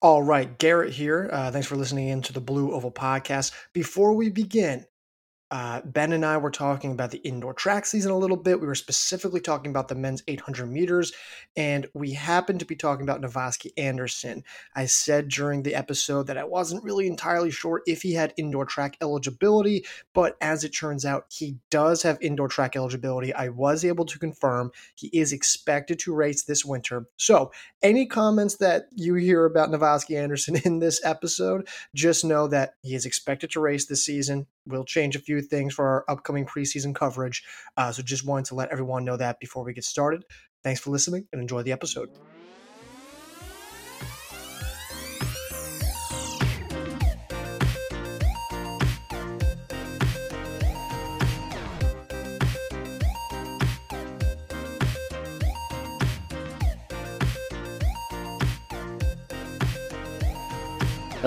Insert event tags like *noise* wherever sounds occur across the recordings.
All right, Garrett here. Uh, thanks for listening in to the Blue Oval podcast. Before we begin, uh, ben and I were talking about the indoor track season a little bit. We were specifically talking about the men's 800 meters, and we happened to be talking about Navasky Anderson. I said during the episode that I wasn't really entirely sure if he had indoor track eligibility, but as it turns out, he does have indoor track eligibility. I was able to confirm he is expected to race this winter. So, any comments that you hear about Navasky Anderson *laughs* in this episode, just know that he is expected to race this season. We'll change a few things for our upcoming preseason coverage. Uh, so just wanted to let everyone know that before we get started. Thanks for listening and enjoy the episode.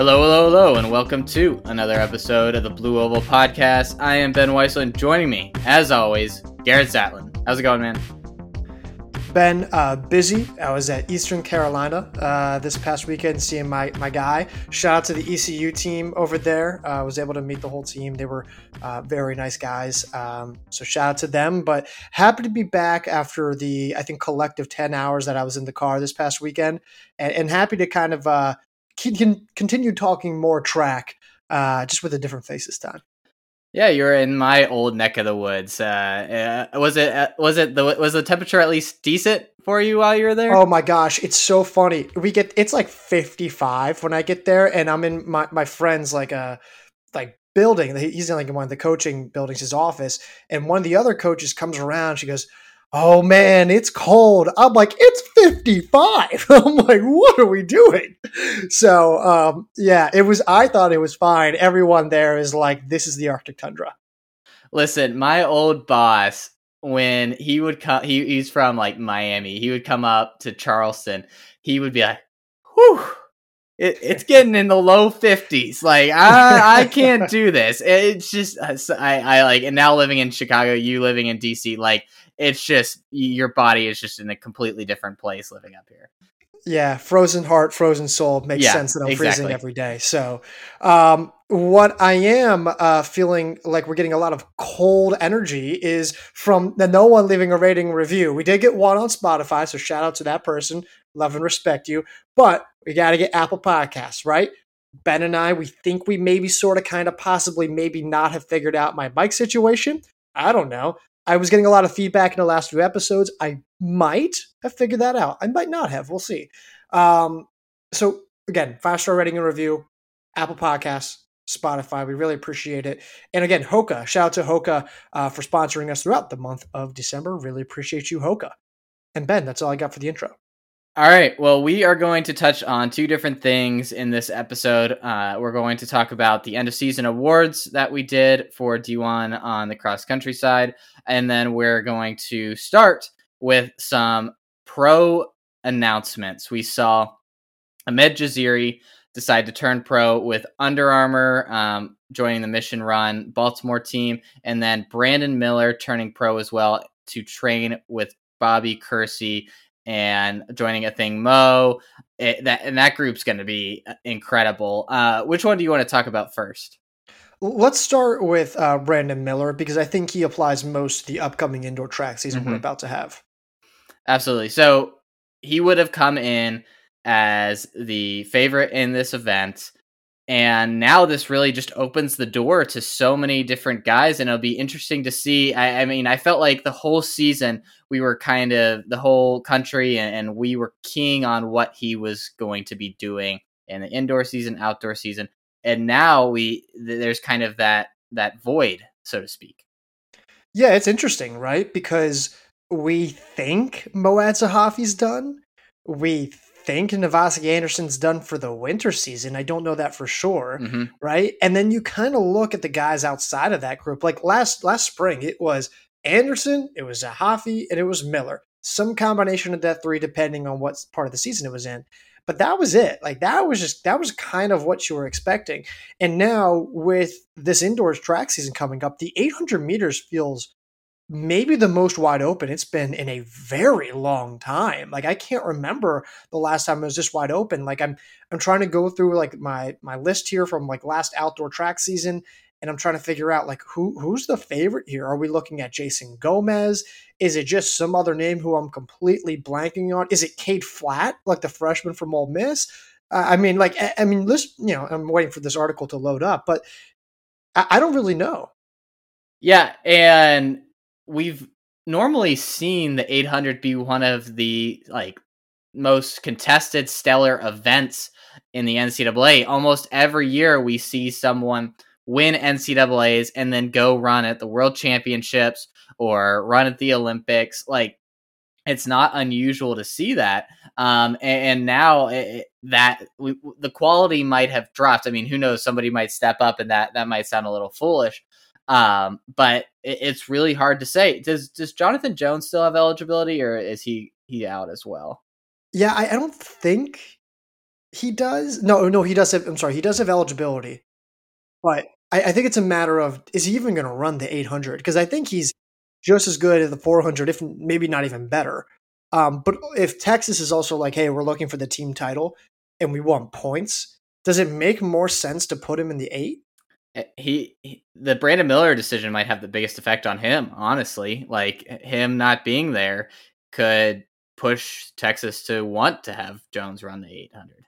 Hello, hello, hello, and welcome to another episode of the Blue Oval Podcast. I am Ben Weissel, and joining me, as always, Garrett Zatlin. How's it going, man? Ben, uh, busy. I was at Eastern Carolina uh, this past weekend seeing my, my guy. Shout out to the ECU team over there. I uh, was able to meet the whole team. They were uh, very nice guys. Um, so shout out to them. But happy to be back after the, I think, collective 10 hours that I was in the car this past weekend. And, and happy to kind of can continue talking more track, uh, just with a different face this time. Yeah, you're in my old neck of the woods. Uh, uh, was it uh, was it the was the temperature at least decent for you while you were there? Oh my gosh, it's so funny. We get it's like 55 when I get there, and I'm in my my friend's like a uh, like building. He's in like one of the coaching buildings, his office, and one of the other coaches comes around. She goes, oh man, it's cold. I'm like, it's 55. *laughs* I'm like, what are we doing? So, um, yeah, it was, I thought it was fine. Everyone there is like, this is the Arctic tundra. Listen, my old boss, when he would come, he, he's from like Miami, he would come up to Charleston. He would be like, whew. It, it's *laughs* getting in the low 50s like I, I can't *laughs* do this it's just I, I like and now living in chicago you living in dc like it's just your body is just in a completely different place living up here. Yeah, frozen heart, frozen soul makes yeah, sense that I'm exactly. freezing every day. So, um, what I am uh, feeling like we're getting a lot of cold energy is from the no one leaving a rating review. We did get one on Spotify, so shout out to that person. Love and respect you. But we got to get Apple Podcasts, right? Ben and I, we think we maybe sort of kind of possibly maybe not have figured out my bike situation. I don't know. I was getting a lot of feedback in the last few episodes. I might have figured that out. I might not have. We'll see. Um, so again, five star rating and review, Apple Podcasts, Spotify. We really appreciate it. And again, Hoka. Shout out to Hoka uh, for sponsoring us throughout the month of December. Really appreciate you, Hoka. And Ben, that's all I got for the intro. All right. Well, we are going to touch on two different things in this episode. Uh, we're going to talk about the end of season awards that we did for D1 on the cross country side. And then we're going to start with some pro announcements. We saw Ahmed Jaziri decide to turn pro with Under Armour um, joining the Mission Run Baltimore team, and then Brandon Miller turning pro as well to train with Bobby Kersee and joining Athing Mu. It, that and that group's going to be uh, incredible. Uh, which one do you want to talk about first? Let's start with uh, Brandon Miller because I think he applies most to the upcoming indoor track season mm-hmm. we're about to have. Absolutely. So he would have come in as the favorite in this event and now this really just opens the door to so many different guys and it'll be interesting to see. I, I, mean i felt like the whole season we were kind of the whole country and, and, we were keying on what he was going to be doing in the indoor season outdoor season. And now we there's kind of that that void so to speak. Yeah it's interesting right? Because we think moad zahafi's done. We think Navasky Anderson's done for the winter season. I don't know that for sure, mm-hmm. right? And then you kind of look at the guys outside of that group. Like last last spring, it was Anderson, it was Zahafi, and it was Miller. Some combination of that three, depending on what part of the season it was in. But that was it. Like that was just that was kind of what you were expecting. And now with this indoors track season coming up, the 800 meters feels maybe the most wide open it's been in a very long time. Like I can't remember the last time it was this wide open. Like I'm I'm trying to go through like my my list here from like last outdoor track season and I'm trying to figure out like who who's the favorite here. Are we looking at Jason Gomez? Is it just some other name who I'm completely blanking on? Is it Cade Flatt, like the freshman from Ole Miss? Uh, I mean, like I, I mean, this you know, I'm waiting for this article to load up, but I, I don't really know. Yeah, and we've normally seen the 800 be one of the like most contested stellar events in the NCAA. Almost every year we see someone win NCAAs and then go run at the World Championships or run at the Olympics. Like it's not unusual to see that. Um, and, and, now it, that we, the quality might have dropped. I mean, who knows? Somebody might step up, and that that might sound a little foolish. Um, but it, it's really hard to say. Does does Jonathan Jones still have eligibility, or is he he out as well? Yeah, I, I don't think he does. No, no, he does have. I'm sorry, he does have eligibility, but I, I think it's a matter of is he even going to run the 800? Because I think he's just as good at the 400, if maybe not even better. Um, but if Texas is also like, hey, we're looking for the team title and we want points, does it make more sense to put him in the eight? Eh, he, he, the Brandon Miller decision might have the biggest effect on him honestly. Like him not being there could push Texas to want to have Jones run the 800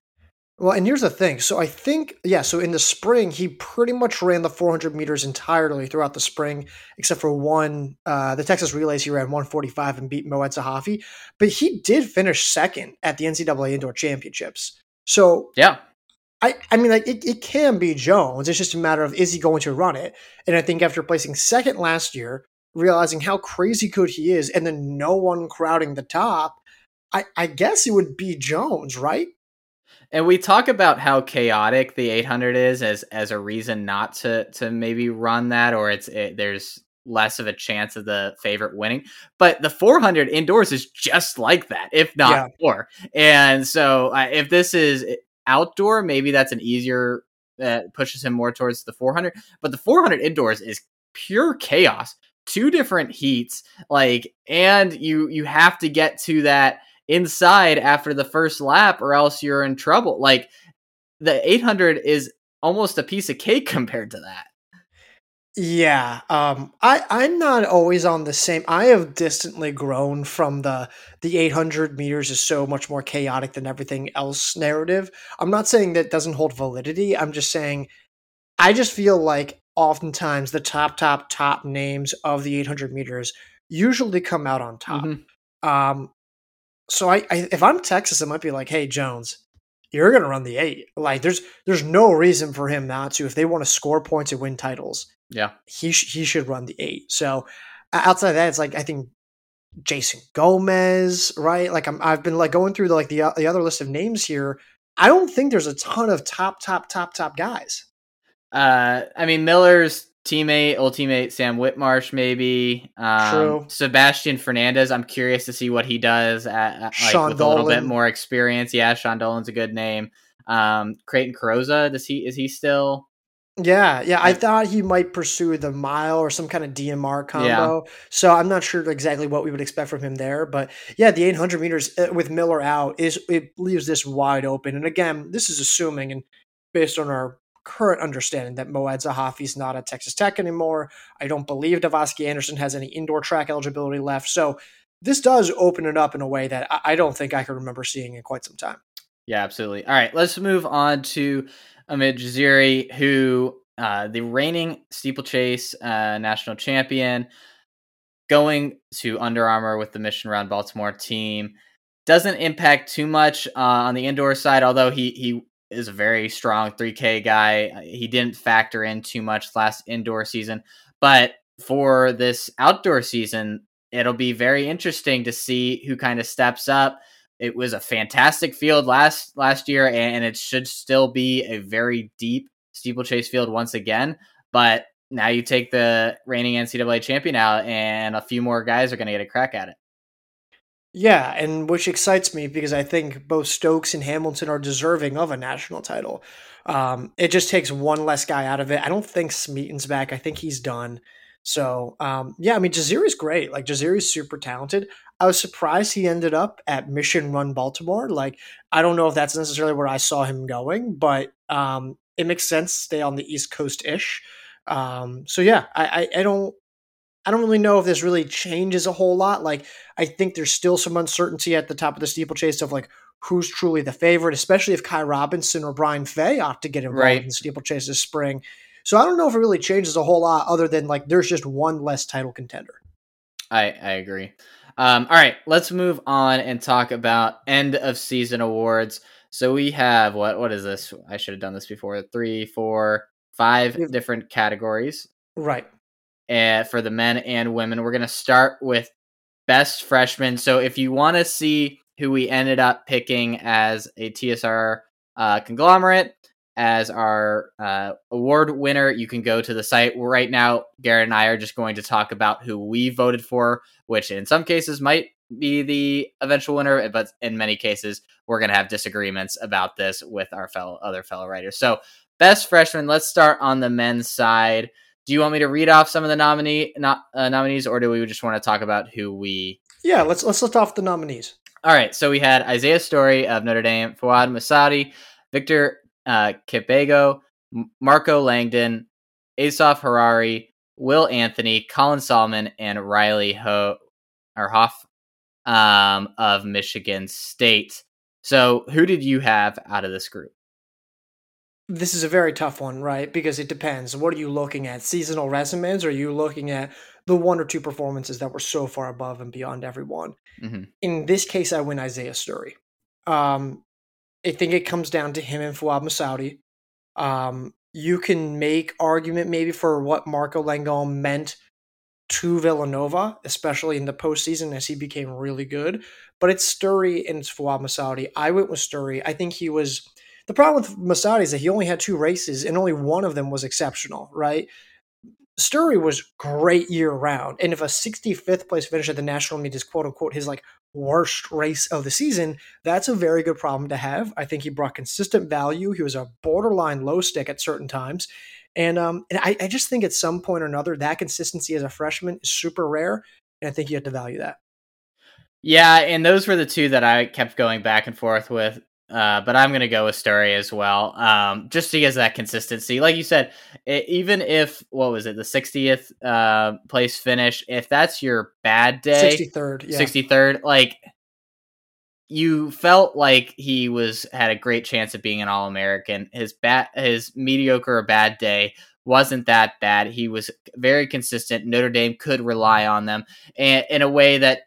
well and here's the thing. So I think yeah so in the spring he pretty much ran the 400 meters entirely throughout the spring except for one uh, the Texas relays he ran 145 and beat Moad Zahafi but he did finish second at the NCAA indoor championships. So yeah I, I mean, like it, it can be Jones. It's just a matter of is he going to run it? And I think after placing second last year, realizing how crazy good he is, and then no one crowding the top, I, I guess it would be Jones, right? And we talk about how chaotic the 800 is as as a reason not to to maybe run that, or it's it, there's less of a chance of the favorite winning. But the 400 indoors is just like that, if not yeah. more. And so uh, if this is outdoor, maybe that's an easier that uh, pushes him more towards the 400. But the 400 indoors is pure chaos. Two different heats, like, and you you have to get to that inside after the first lap, or else you're in trouble. Like, the 800 is almost a piece of cake *laughs* compared to that. Yeah, um, I I'm not always on the same. I have distantly grown from the the 800 meters is so much more chaotic than everything else narrative. I'm not saying that doesn't hold validity. I'm just saying I just feel like oftentimes the top top top names of the 800 meters usually come out on top. Mm-hmm. Um, so I, I if I'm Texas, it might be like, hey Jones, you're gonna run the eight. Like there's there's no reason for him not to if they want to score points and win titles yeah, he sh- he should run the eight. So outside of that, it's like I think Jason Gomez, right? Like I'm I've been like going through the like the uh, the other list of names here. I don't think there's a ton of top top top top guys. Uh, I mean Miller's teammate, old teammate Sam Whitmarsh, maybe. Um, True. Sebastian Fernandez. I'm curious to see what he does at, like, with Dolan. a little bit more experience. Yeah, Sean Dolan's a good name. Um, Crayton Carrozza, does he is he still yeah, yeah. I thought he might pursue the mile or some kind of DMR combo. Yeah. So I'm not sure exactly what we would expect from him there, but yeah, the 800 meters uh, with Miller out is it leaves this wide open. And again, this is assuming and based on our current understanding that Moad Zahafi's not at Texas Tech anymore. I don't believe Navasky Anderson has any indoor track eligibility left. So this does open it up in a way that I don't think I can remember seeing in quite some time. Yeah, absolutely. All right, let's move on to Ahmed Jaziri, who uh, the reigning steeplechase uh, national champion, going to Under Armour with the Mission Run Baltimore team. Doesn't impact too much uh, on the indoor side, although he he is a very strong 3K guy. Uh, he didn't factor in too much last indoor season, but for this outdoor season, it'll be very interesting to see who kind of steps up it was a fantastic field last last year, and it should still be a very deep steeplechase field once again. But now you take the reigning NCAA champion out, and a few more guys are going to get a crack at it. Yeah, and which excites me because I think both Stokes and Hamilton are deserving of a national title. Um, it just takes one less guy out of it. I don't think Smeaton's back. I think he's done. So um, yeah, I mean Jaziri's great. Like Jaziri's super talented. I was surprised he ended up at Mission Run Baltimore. Like I don't know if that's necessarily where I saw him going, but um, it makes sense stay on the East Coast ish. Um, so yeah, I, I, I don't I don't really know if this really changes a whole lot. Like I think there's still some uncertainty at the top of the steeplechase of like who's truly the favorite, especially if Kai Robinson or Brian Fay ought to get involved right. in the steeplechase this spring. So I don't know if it really changes a whole lot other than like there's just one less title contender. I, I agree. Um, all right, let's move on and talk about end of season awards. So we have what what is this? I should have done this before. Three, four, five different categories. Right. And for the men and women, we're gonna start with best freshman. So if you want to see who we ended up picking as a TSR uh, conglomerate, as our uh, award winner, you can go to the site. Right now, Garrett and I are just going to talk about who we voted for, which in some cases might be the eventual winner, but in many cases, we're going to have disagreements about this with our fellow other fellow writers. So, best freshman. Let's start on the men's side. Do you want me to read off some of the nominee not, uh, nominees, or do we just want to talk about who we? Yeah, let's let's list off the nominees. All right, so we had Isaiah Story of Notre Dame, Fouad Messaoudi, Victor uh, Kipego, Marco Langdon, Asaf Harari, Will Anthony, Colin Sahlman, and Riley Ho or Hoff um, of Michigan State. So, who did you have out of this group? This is a very tough one, right? Because it depends. What are you looking at? Seasonal resumes? Or are you looking at the one or two performances that were so far above and beyond everyone? Mm-hmm. In this case, I win Isaiah Story. Um, I think it comes down to him and Fouad Messaoudi. Um, you can make argument maybe for what Marco Langone meant to Villanova, especially in the postseason as he became really good. But it's Sturry and it's Fouad Messaoudi. I went with Sturry. I think he was the problem with Messaoudi is that he only had two races and only one of them was exceptional, right? Sturry was great year round. And if a 65th place finish at the national meet is quote unquote his like worst race of the season, that's a very good problem to have. I think he brought consistent value. He was a borderline low stick at certain times. And um and I, I just think at some point or another, that consistency as a freshman is super rare. And I think you have to value that. Yeah, and those were the two that I kept going back and forth with. Uh, but I'm gonna go with Story as well, um, just because that consistency. Like you said, it, even if what was it, the 60th uh, place finish, if that's your bad day, 63rd, yeah. 63rd, like you felt like he was had a great chance of being an All American. His bad, his mediocre or bad day wasn't that bad. He was very consistent. Notre Dame could rely on them, and in a way that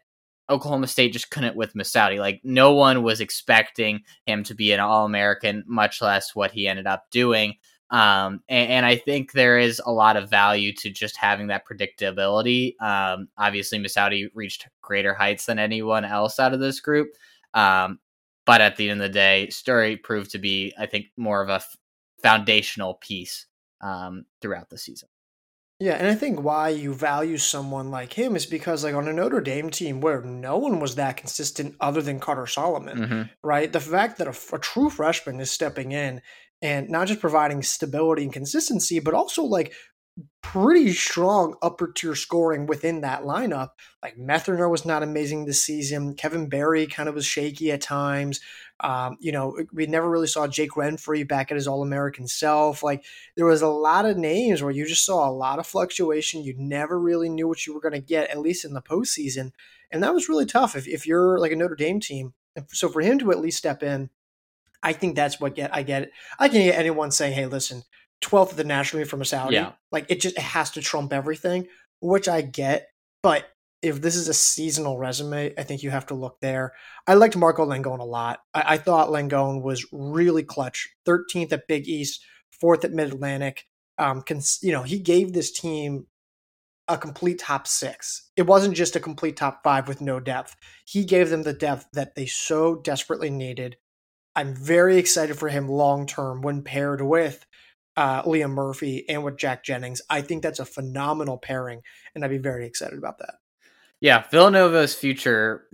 Oklahoma State just couldn't with Messaoudi. Like no one was expecting him to be an All American, much less what he ended up doing. Um, and, and, I think there is a lot of value to just having that predictability. Um, obviously, Messaoudi reached greater heights than anyone else out of this group. Um, but at the end of the day, Sturry proved to be, I think, more of a f- foundational piece um, throughout the season. Yeah, and I think why you value someone like him is because, like, on a Notre Dame team where no one was that consistent other than Carter Solomon, mm-hmm. right? The fact that a, a, true freshman is stepping in and not just providing stability and consistency, but also like pretty strong upper tier scoring within that lineup. Like Methiner was not amazing this season. Kevin Barry kind of was shaky at times. Um, you know, we never really saw Jake Renfree back at his All American self. Like there was a lot of names where you just saw a lot of fluctuation. You never really knew what you were going to get, at least in the postseason. And that was really tough if, if you're like a Notre Dame team. So for him to at least step in, I think that's what get I get. I can get anyone saying, "Hey, listen, 12th of the national meet from Messaoudi. Yeah. Like it just it has to trump everything, which I get. But if this is a seasonal resume, I think you have to look there. I liked Marco Langone a lot. I, I thought Langone was really clutch. 13th at Big East, fourth at Mid Atlantic. Um, cons- you know, he gave this team a complete top six. It wasn't just a complete top five with no depth. He gave them the depth that they so desperately needed. I'm very excited for him long term when paired with uh, Liam Murphy and with Jack Jennings. I think that's a phenomenal pairing, and I'd be very excited about that. Yeah, Villanova's future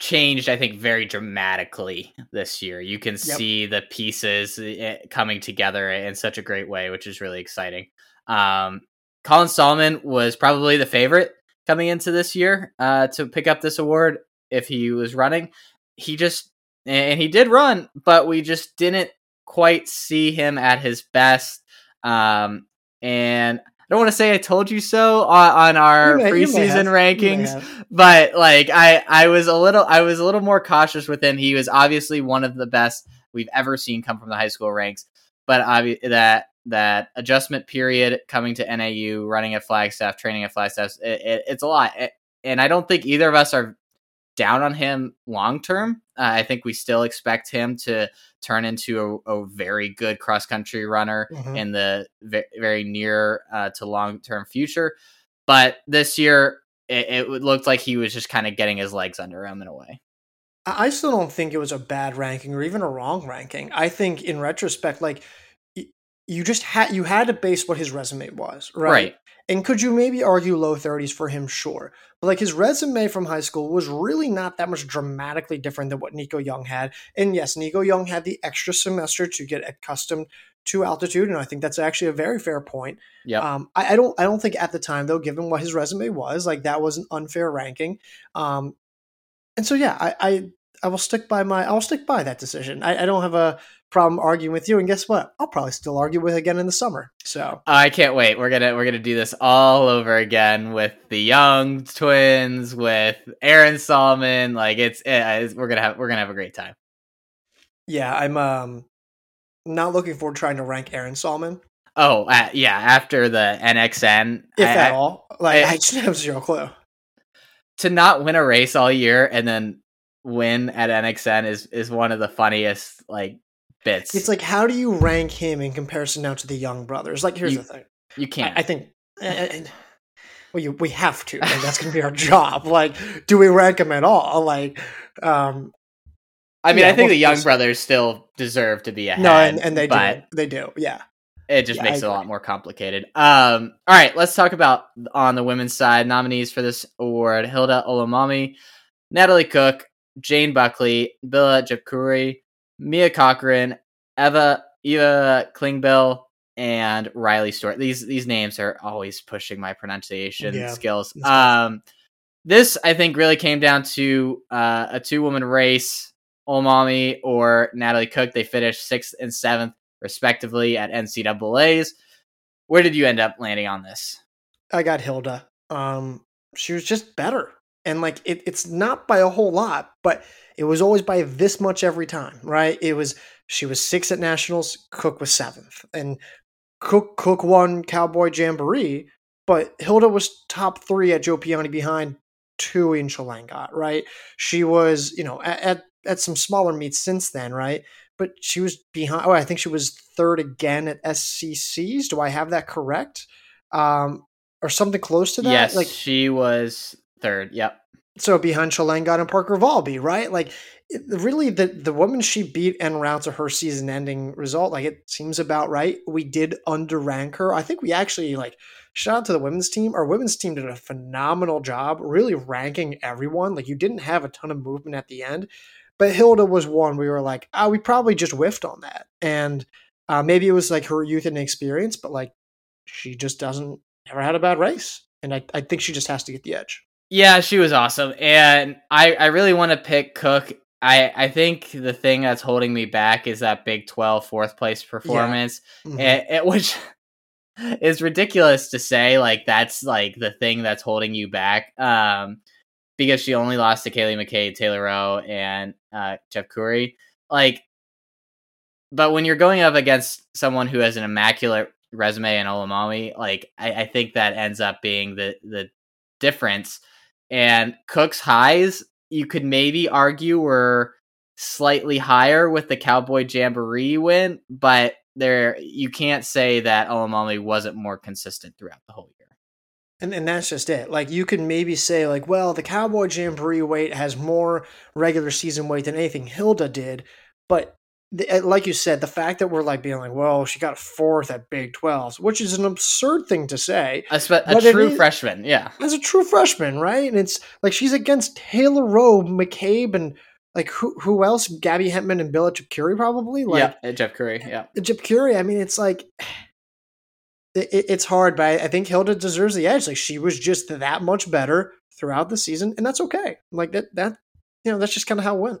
changed, I think, very dramatically this year. You can yep. see the pieces eh, coming together in such a great way, which is really exciting. Um, Colin Sahlman was probably the favorite coming into this year uh, to pick up this award if he was running. He just and he did run, but we just didn't quite see him at his best. Um, and I don't want to say I told you so on, on our preseason rankings, but like I, I was a little, I was a little more cautious with him. He was obviously one of the best we've ever seen come from the high school ranks, but obvi- that that adjustment period coming to NAU, running at Flagstaff, training at Flagstaff, it, it, it's a lot. It, and I don't think either of us are down on him long term. Uh, I think we still expect him to turn into a, a very good cross country runner mm-hmm. in the v- very near uh, to long term future. But this year, it, it looked like he was just kind of getting his legs under him in a way. I still don't think it was a bad ranking or even a wrong ranking. I think in retrospect, like you just had you had to base what his resume was, right? right? And could you maybe argue low 30s for him? Sure. But like his resume from high school was really not that much dramatically different than what Nico Young had. And yes, Nico Young had the extra semester to get accustomed to altitude, and I think that's actually a very fair point. Yeah. Um, I, I, don't I don't think at the time though, given what his resume was, like that was an unfair ranking. Um, and so yeah, I, I I will stick by my I'll stick by that decision. I, I, don't have a problem arguing with you, and guess what? I'll probably still argue with again in the summer. So I can't wait. We're gonna we're gonna do this all over again with the young twins, with Aaron Sahlman. Like it's, it's we're gonna have we're gonna have a great time. Yeah, I'm um not looking forward to trying to rank Aaron Sahlman. Oh uh, yeah, after the NXN, if I, at all, like I, I just have zero clue. To not win a race all year and then win at NXN is is one of the funniest like bits. It's like how do you rank him in comparison now to the Young Brothers? Like here's you, the thing, you can't. I, I think. And, well, you, we have to. Like, that's going to be our *laughs* job. Like, do we rank him at all? Like, um, I mean, yeah, I think well, the Young Brothers still deserve to be ahead. No, and, and they do. They do. Yeah. It just yeah, makes it a lot more complicated. Um, all right, let's talk about on the women's side nominees for this award: Hilda Olemomoi, Natalie Cook, Jane Buckley, Bila Jepkirui, Mia Cochran, Eva Eva Klingbeil, and Riley Stewart. These these names are always pushing my pronunciation yeah, skills. Um, this I think really came down to uh, a two woman race. Olemomoi or Natalie Cook. They finished sixth and seventh respectively at NCAA's. Where did you end up landing on this? I got Hilda. Um, she was just better and like it, it's not by a whole lot but it was always by this much every time right? It was she was six at nationals cook was seventh. And cook cook won cowboy jamboree but hilda was top three at joe piane behind two in Chelangat, right? She was you know at, at some smaller meets since then right? But she was behind oh i think she was third again at SECs do i have that correct? Um or something close to that? Yes like she was Third, yep. So behind Chelangat and Parker Valby, right? Like really the the woman she beat en route to her season ending result, like it seems about right. We did underrank her. I think we actually like shout out to the women's team. Our women's team did a phenomenal job really ranking everyone. Like you didn't have a ton of movement at the end. But Hilda was one we were like, oh, we probably just whiffed on that. And uh, maybe it was like her youth and experience, but like she just doesn't ever had a bad race. And I, I think she just has to get the edge. Yeah, she was awesome, and I I really want to pick Cook. I I think the thing that's holding me back is that Big 12 fourth place performance, yeah. mm-hmm. it, it, *laughs* which is ridiculous to say. Like that's like the thing that's holding you back. Um, because she only lost to Ceili McCabe, Taylor Roe, and uh, Curry. Like, but when you're going up against someone who has an immaculate resume in Olemomoi, like I, I think that ends up being the the difference and Cook's highs, you could maybe argue were slightly higher with the Cowboy Jamboree win, but there you can't say that Olemomoi wasn't more consistent throughout the whole year. And, and that's just it. Like you could maybe say, like, well, the Cowboy Jamboree weight has more regular season weight than anything Hilda did, but the, uh, like you said, the fact that we're like being like, well, she got fourth at Big 12s, which is an absurd thing to say. A, spe- a true is, freshman, yeah. As a true freshman, right? And it's like she's against Taylor Roe, McCabe, and like who who else? Gabby Hentemann and Bila Jepkirui, probably. Like, yeah, Jepkirui, yeah. Jepkirui, I mean, it's like *sighs* it, it's hard, but I, I think Hilda deserves the edge. Like she was just that much better throughout the season, and that's okay. Like that that you know that's just kind of how it went.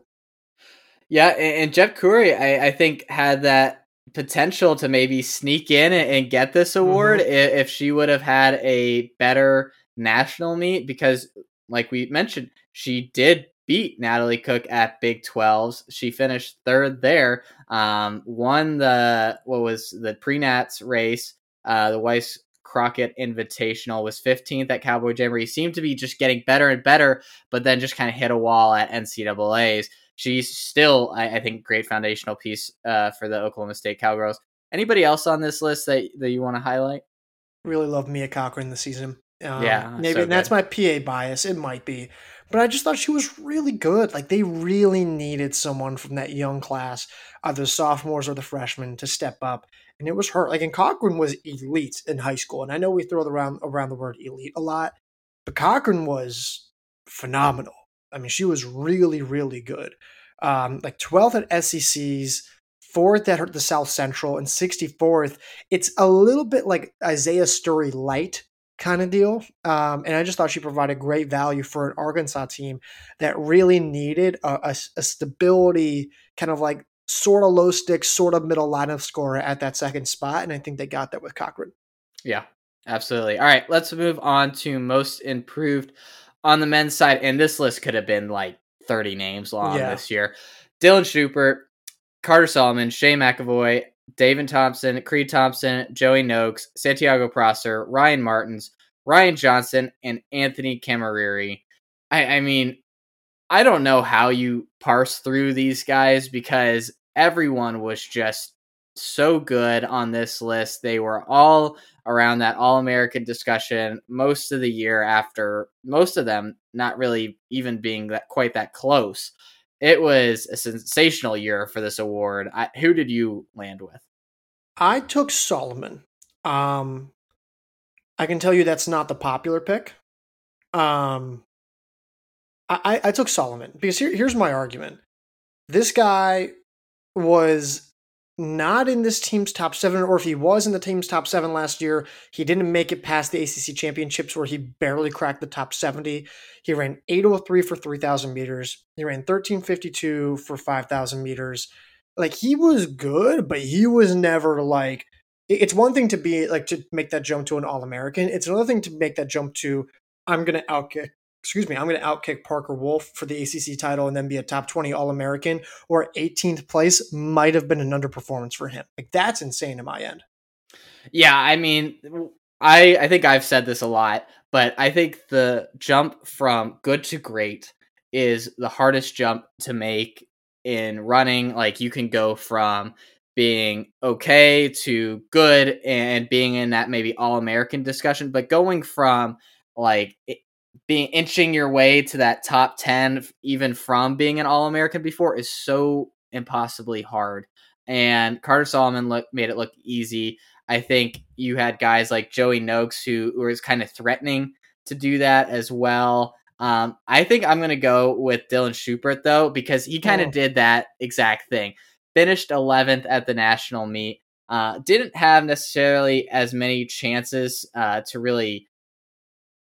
Yeah, and, Jepkirui, I, I think had that potential to maybe sneak in and, get this award mm-hmm. if, if she would have had a better national meet because like we mentioned she did beat Natalie Cook at Big 12s. She finished third there. Um, won the what was the pre-nats race, uh, the Weiss Crockett Invitational was 15th at Cowboy Jamboree. Seemed to be just getting better and better, but then just kind of hit a wall at NCAA's. She's still, I, I think, great foundational piece uh, for the Oklahoma State Cowgirls. Anybody else on this list that that you want to highlight? Really love Mia Cochran this season. Um, yeah, maybe so that's my PA bias. It might be, but I just thought she was really good. Like they really needed someone from that young class, either sophomores or the freshmen, to step up, and it was her. Like, and Cochran was elite in high school, and I know we throw around around the word elite a lot, but Cochran was phenomenal. I mean, she was really, really good. Um, like 12th at SECs, fourth at the South Central, and 64th. It's a little bit like Isaiah Story light kind of deal. Um, and I just thought she provided great value for an Arkansas team that really needed a, a, a stability, kind of like sort of low stick, sort of middle line of scorer at that second spot. And I think they got that with Cochran. Yeah, absolutely. All right, let's move on to most improved on the men's side. And this list could have been like 30 names long yeah. this year. Dylan Schubert, Carter Solomon, Shay McAvoy, David Thompson, Creed Thompson, Joey Noakes, Santiago Prosser, Ryan Martins, Ryan Johnson, and Anthony Cammareri. I, I mean, I don't know how you parse through these guys because everyone was just so good on this list. They were all around that All American discussion most of the year after most of them not really even being that quite that close it was a sensational year for this award. I, who did you land with? I took Solomon. Um, I can tell you that's not the popular pick. Um, I, I took Solomon because here, here's my argument. This guy was not in this team's top seven, or if he was in the team's top seven last year, he didn't make it past the ACC championships where he barely cracked the top 70. He ran 803 for 3,000 meters. He ran 1352 for 5,000 meters. Like he was good, but he was never like, it's one thing to be like to make that jump to an All American. It's another thing to make that jump to, I'm going to outkick excuse me, I'm going to outkick Parker Wolf for the ACC title and then be a top 20 All American, or 18th place might have been an underperformance for him. Like that's insane in my end. Yeah, I mean, I I think I've said this a lot, but I think the jump from good to great is the hardest jump to make in running. Like you can go from being okay to good and being in that maybe all American discussion, but going from like being inching your way to that top 10 even from being an all-american before is so impossibly hard. And carter solomon look, made it look easy. I think you had guys like joey noakes who, who was kind of threatening to do that as well. Um, i think i'm going to go with dylan schubert though because he kind of oh. did that exact thing. Finished 11th at the national meet. Uh, didn't have necessarily as many chances uh, to really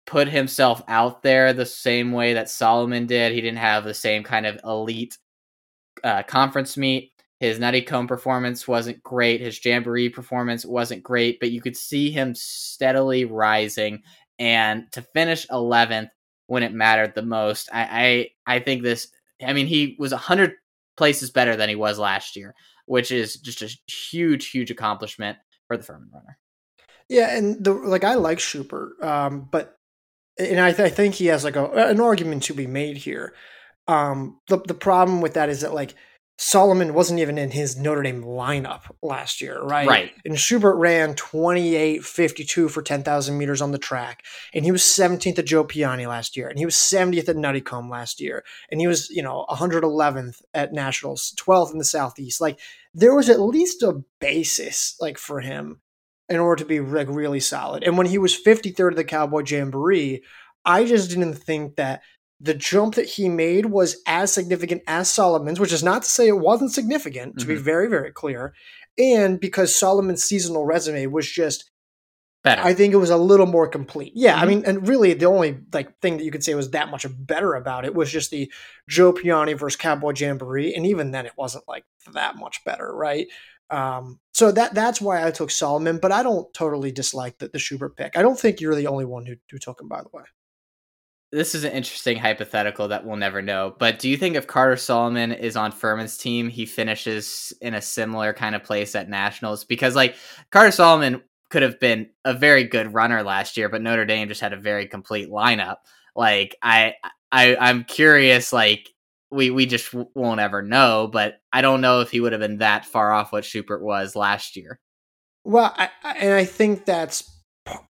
put himself out there the same way that Solomon did. He didn't have the same kind of elite uh, conference meet. His Nuttycombe performance wasn't great. His Jamboree performance wasn't great, but you could see him steadily rising. And to finish 11th when it mattered the most, I, I, I think this. I mean, he was 100 places better than he was last year, which is just a huge, huge accomplishment for the Furman runner. Yeah, and the like I like Schubert, um, but and I, th- I, think he has like a, an argument to be made here. Um, the the problem with that is that like Solomon wasn't even in his Notre Dame lineup last year, right? Right. And Schubert ran 28.52 for 10,000 meters on the track. And he was 17th at Joe Piane last year. And he was 70th at Nuttycombe last year. And he was, you know, 111th at Nationals, 12th in the Southeast. Like, there was at least a basis, like, for him in order to be like really solid. And when he was 53rd of the Cowboy Jamboree, I just didn't think that the jump that he made was as significant as Solomon's, which is not to say it wasn't significant, to mm-hmm. be very, very clear. And because Solomon's seasonal resume was just better. I think it was a little more complete. Yeah, mm-hmm. I mean, and really the only like thing that you could say was that much better about it was just the Joe Piane versus Cowboy Jamboree, and even then it wasn't like that much better, right? Um, so that that's why I took Solomon, but I don't totally dislike the, the Schubert pick. I don't think you're the only one who, who took him, by the way. This is an interesting hypothetical that we'll never know. But do you think if Carter Solomon is on Furman's team, he finishes in a similar kind of place at Nationals? Because like Carter Solomon could have been a very good runner last year, but Notre Dame just had a very complete lineup. Like I, I, I'm curious. Like we we just won't ever know. But I don't know if he would have been that far off what Schubert was last year. Well, I, and I think that's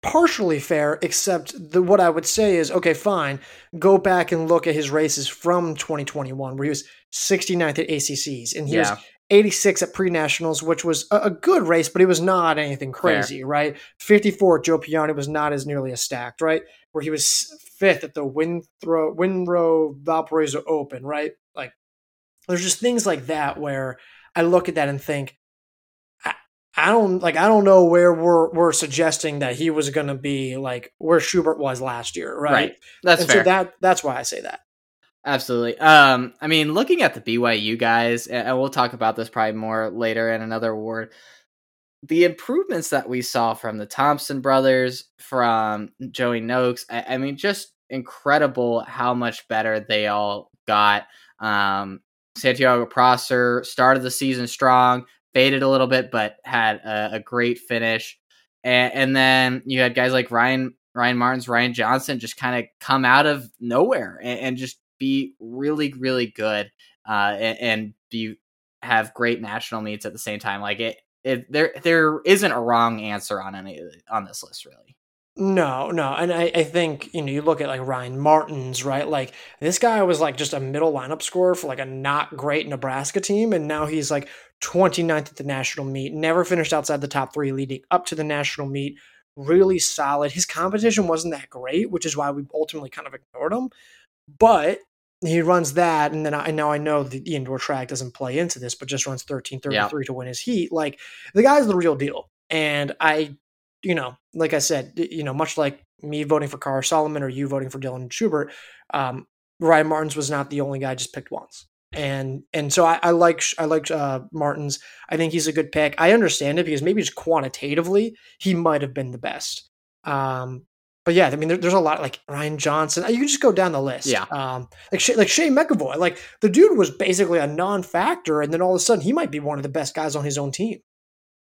partially fair, except the, what I would say is okay, fine. Go back and look at his races from 2021, where he was 69th at ACCs, and he yeah. was 86 at pre nationals, which was a, a, good race, but it was not anything crazy, fair. right? 54 at Joe Piane was not as nearly as stacked, right? Where he was fifth at the Winthrow Winrow Valparaiso Open, right? Like, there's just things like that where I look at that and think, I don't like I don't know where we're we're suggesting that he was going to be like where Schubert was last year, right? Right. That's and fair. So that that's why I say that. Absolutely. Um, I mean, looking at the BYU guys, and we'll talk about this probably more later in another award. The improvements that we saw from the Thompson brothers, from Joey Noakes, I, I mean, just incredible how much better they all got. Um, Santiago Prosser started the season strong, faded a little bit, but had a, a great finish. And, and, then you had guys like Ryan Ryan Martins, Ryan Johnson just kind of come out of nowhere and, and, just be really, really good uh, and, and, be have great national meets at the same time. Like it, it there there isn't a wrong answer on any on this list really. No, no, and I, I think you know you look at like Ryan Martins, right? Like this guy was like just a middle lineup scorer for like a not great Nebraska team, and now he's like 29th at the national meet, never finished outside the top three leading up to the national meet. Really solid. His competition wasn't that great, which is why we ultimately kind of ignored him. But he runs that, and then I now I know the indoor track doesn't play into this, but just runs 1333 yeah. to win his heat. Like the guy's the real deal. And I, you know, like I said, you know, much like me voting for Carter Solomon or you voting for Dylan Schubert, um, Ryan Martins was not the only guy just picked once and and so I, I like I like uh, Martins. I think he's a good pick. I understand it because maybe just quantitatively he might have been the best. Um, but yeah, I mean, there, there's a lot like Ryan Johnson. You can just go down the list. Yeah. Um, like like Shane McAvoy, like the dude was basically a non-factor, and then all of a sudden he might be one of the best guys on his own team.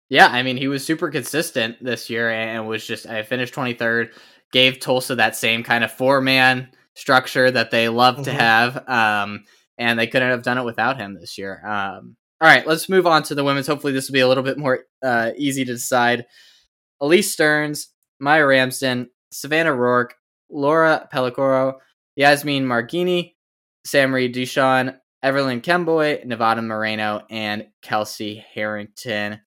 Yeah, I mean, he was super consistent this year and was just I finished 23rd. Gave Tulsa that same kind of four man structure that they love mm-hmm. to have. Um, and they couldn't have done it without him this year. Um, all right, let's move on to the women's. Hopefully, this will be a little bit more uh, easy to decide. Elise Stearns, Maya Ramsden, Savannah Rourke, Laura Pellicoro, Yasmin Margini, Sam-Marie Duchon, Everlyn Kemboy, Nevada Moreno, and Kelsey Harrington.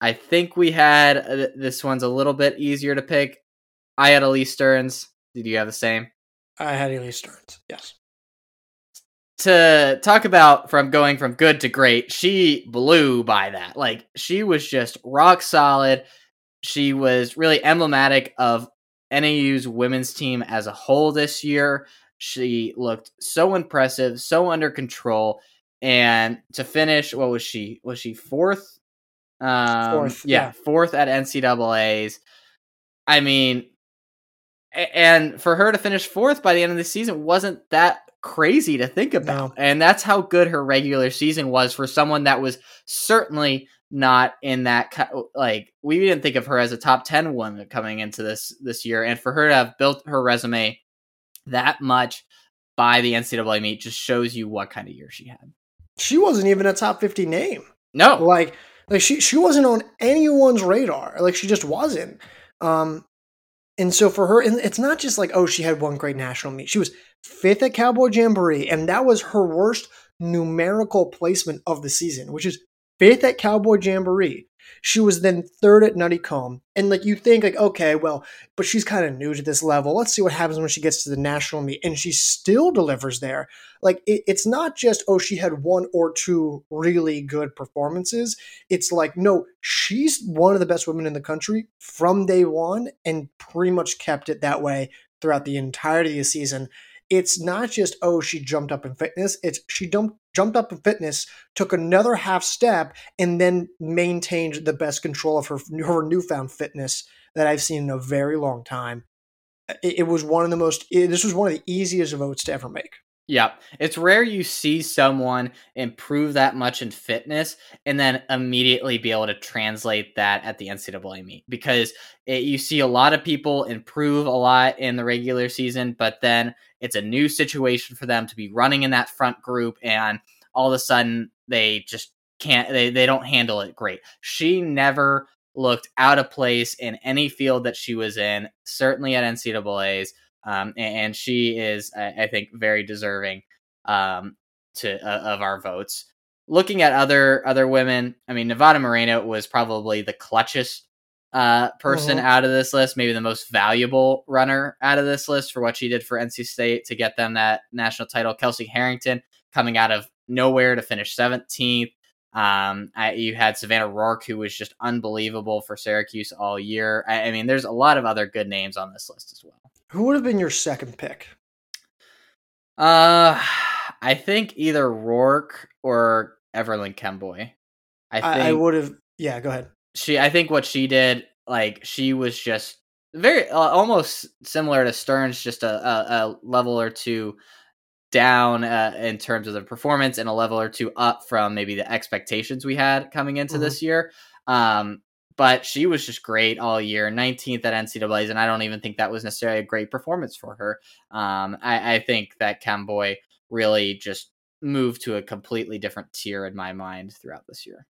I think we had uh, this one's a little bit easier to pick. I had Elise Stearns. Did you have the same? I had Elise Stearns. Yes to talk about from going from good to great, she blew by that. Like she was just rock solid. She was really emblematic of NAU's women's team as a whole this year. She looked so impressive, so under control. And to finish, what was she? Was she fourth? Um, fourth, yeah, yeah, fourth at NCAA's. I mean, and for her to finish fourth by the end of the season wasn't that crazy to think about. No. And that's how good her regular season was for someone that was certainly not in that like we didn't think of her as a top 10 woman coming into this this year and for her to have built her resume that much by the NCAA meet just shows you what kind of year she had. She wasn't even a top 50 name. No. Like like she she wasn't on anyone's radar. Like she just wasn't. Um and so for her, and it's not just like, oh, she had one great national meet. She was fifth at Cowboy Jamboree, and that was her worst numerical placement of the season, which is fifth at Cowboy Jamboree. She was then third at Nuttycombe. And like you think like, okay, well, but she's kind of new to this level. Let's see what happens when she gets to the national meet. And she still delivers there. Like it, it's not just, oh, she had one or two really good performances. It's like, no, she's one of the best women in the country from day one and pretty much kept it that way throughout the entirety of the season it's not just oh she jumped up in fitness it's she jumped jumped up in fitness took another half step and then maintained the best control of her her newfound fitness that i've seen in a very long time. It, it was one of the most it, this was one of the easiest votes to ever make yeah, it's rare you see someone improve that much in fitness and then immediately be able to translate that at the NCAA meet because it, you see a lot of people improve a lot in the regular season, but then it's a new situation for them to be running in that front group, and all of a sudden they just can't, they, they don't handle it great. She never looked out of place in any field that she was in, certainly at NCAA's um, and, she is, I, I, think, very deserving um, to uh, of our votes. Looking at other other women, I mean, Nevada Mareno was probably the clutchest uh, person mm-hmm. out of this list, maybe the most valuable runner out of this list for what she did for NC State to get them that national title. Kelsey Harrington coming out of nowhere to finish 17th. Um, I, you had Savannah Roark, who was just unbelievable for Syracuse all year. I, I mean, there's a lot of other good names on this list as well. Who would have been your second pick? Uh, I think either Roark or Everlyn Kemboy. I think I, would have. Yeah, go ahead. She, I think what she did, like she was just very uh, almost similar to Stearns, just a, a, a level or two down uh, in terms of the performance and a level or two up from maybe the expectations we had coming into mm-hmm. this year. Um, but she was just great all year 19th at ncaa's and i don't even think that was necessarily a great performance for her. Um, I, I, think that Kemboy really just moved to a completely different tier in my mind throughout this year